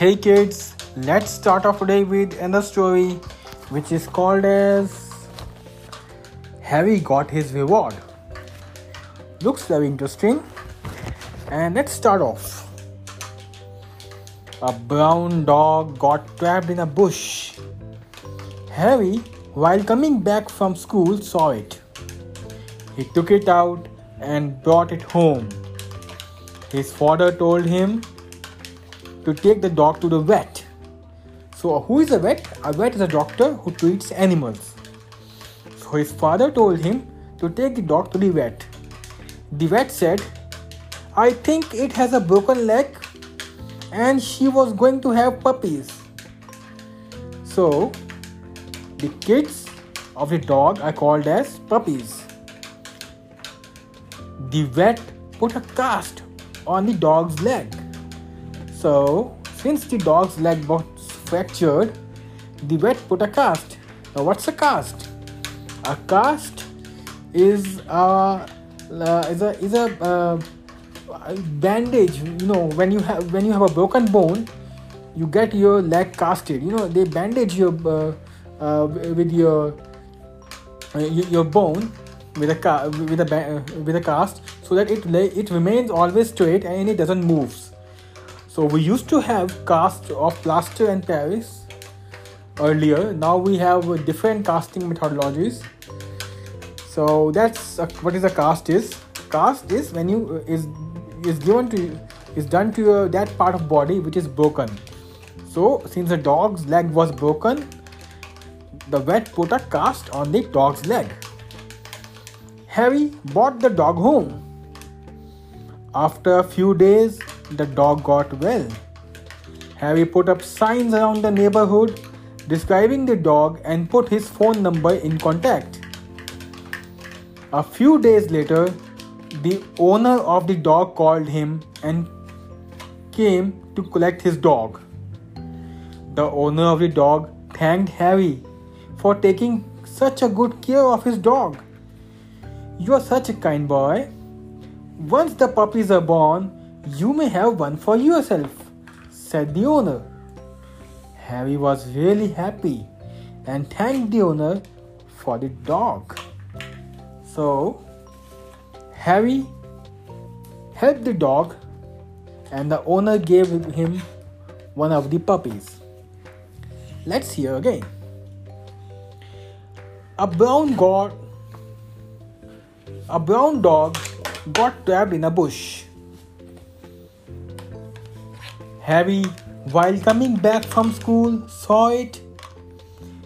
Hey kids, let's start off today with another story which is called as Harry got his reward. Looks very interesting. And let's start off. A brown dog got trapped in a bush. Harry, while coming back from school, saw it. He took it out and brought it home. His father told him to take the dog to the vet. So, uh, who is a vet? A vet is a doctor who treats animals. So, his father told him to take the dog to the vet. The vet said, I think it has a broken leg and she was going to have puppies. So, the kids of the dog are called as puppies. The vet put a cast on the dog's leg so, since the dog's leg was fractured, the vet put a cast. Now, what's a cast? A cast is a is a is a uh, bandage. You know, when you have when you have a broken bone, you get your leg casted. You know, they bandage your uh, uh, with your uh, your bone with a ca- with a uh, with a cast so that it it remains always straight and it doesn't move so we used to have cast of plaster and Paris earlier. Now we have different casting methodologies. So that's a, what is a cast is. Cast is when you uh, is is given to is done to your, that part of body which is broken. So since the dog's leg was broken, the vet put a cast on the dog's leg. Harry brought the dog home. After a few days, the dog got well. Harry put up signs around the neighborhood describing the dog and put his phone number in contact. A few days later, the owner of the dog called him and came to collect his dog. The owner of the dog thanked Harry for taking such a good care of his dog. You are such a kind boy. Once the puppies are born, you may have one for yourself, said the owner. Harry was really happy and thanked the owner for the dog. So, Harry helped the dog and the owner gave him one of the puppies. Let's hear again. A brown god a brown dog got trapped in a bush. Harry, while coming back from school, saw it.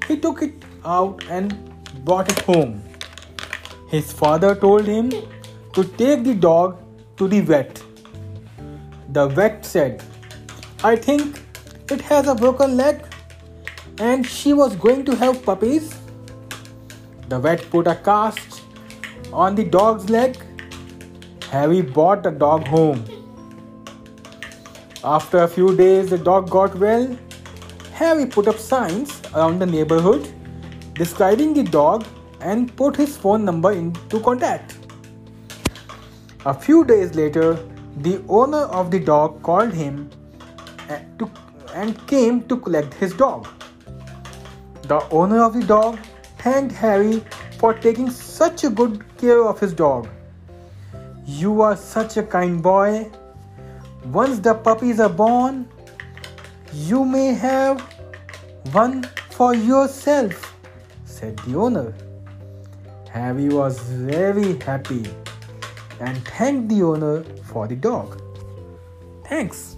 He took it out and brought it home. His father told him to take the dog to the vet. The vet said, I think it has a broken leg and she was going to have puppies. The vet put a cast on the dog's leg. Harry brought the dog home. After a few days, the dog got well. Harry put up signs around the neighborhood describing the dog and put his phone number into contact. A few days later, the owner of the dog called him and came to collect his dog. The owner of the dog thanked Harry for taking such a good care of his dog. You are such a kind boy, once the puppies are born, you may have one for yourself, said the owner. Harry was very happy and thanked the owner for the dog. Thanks.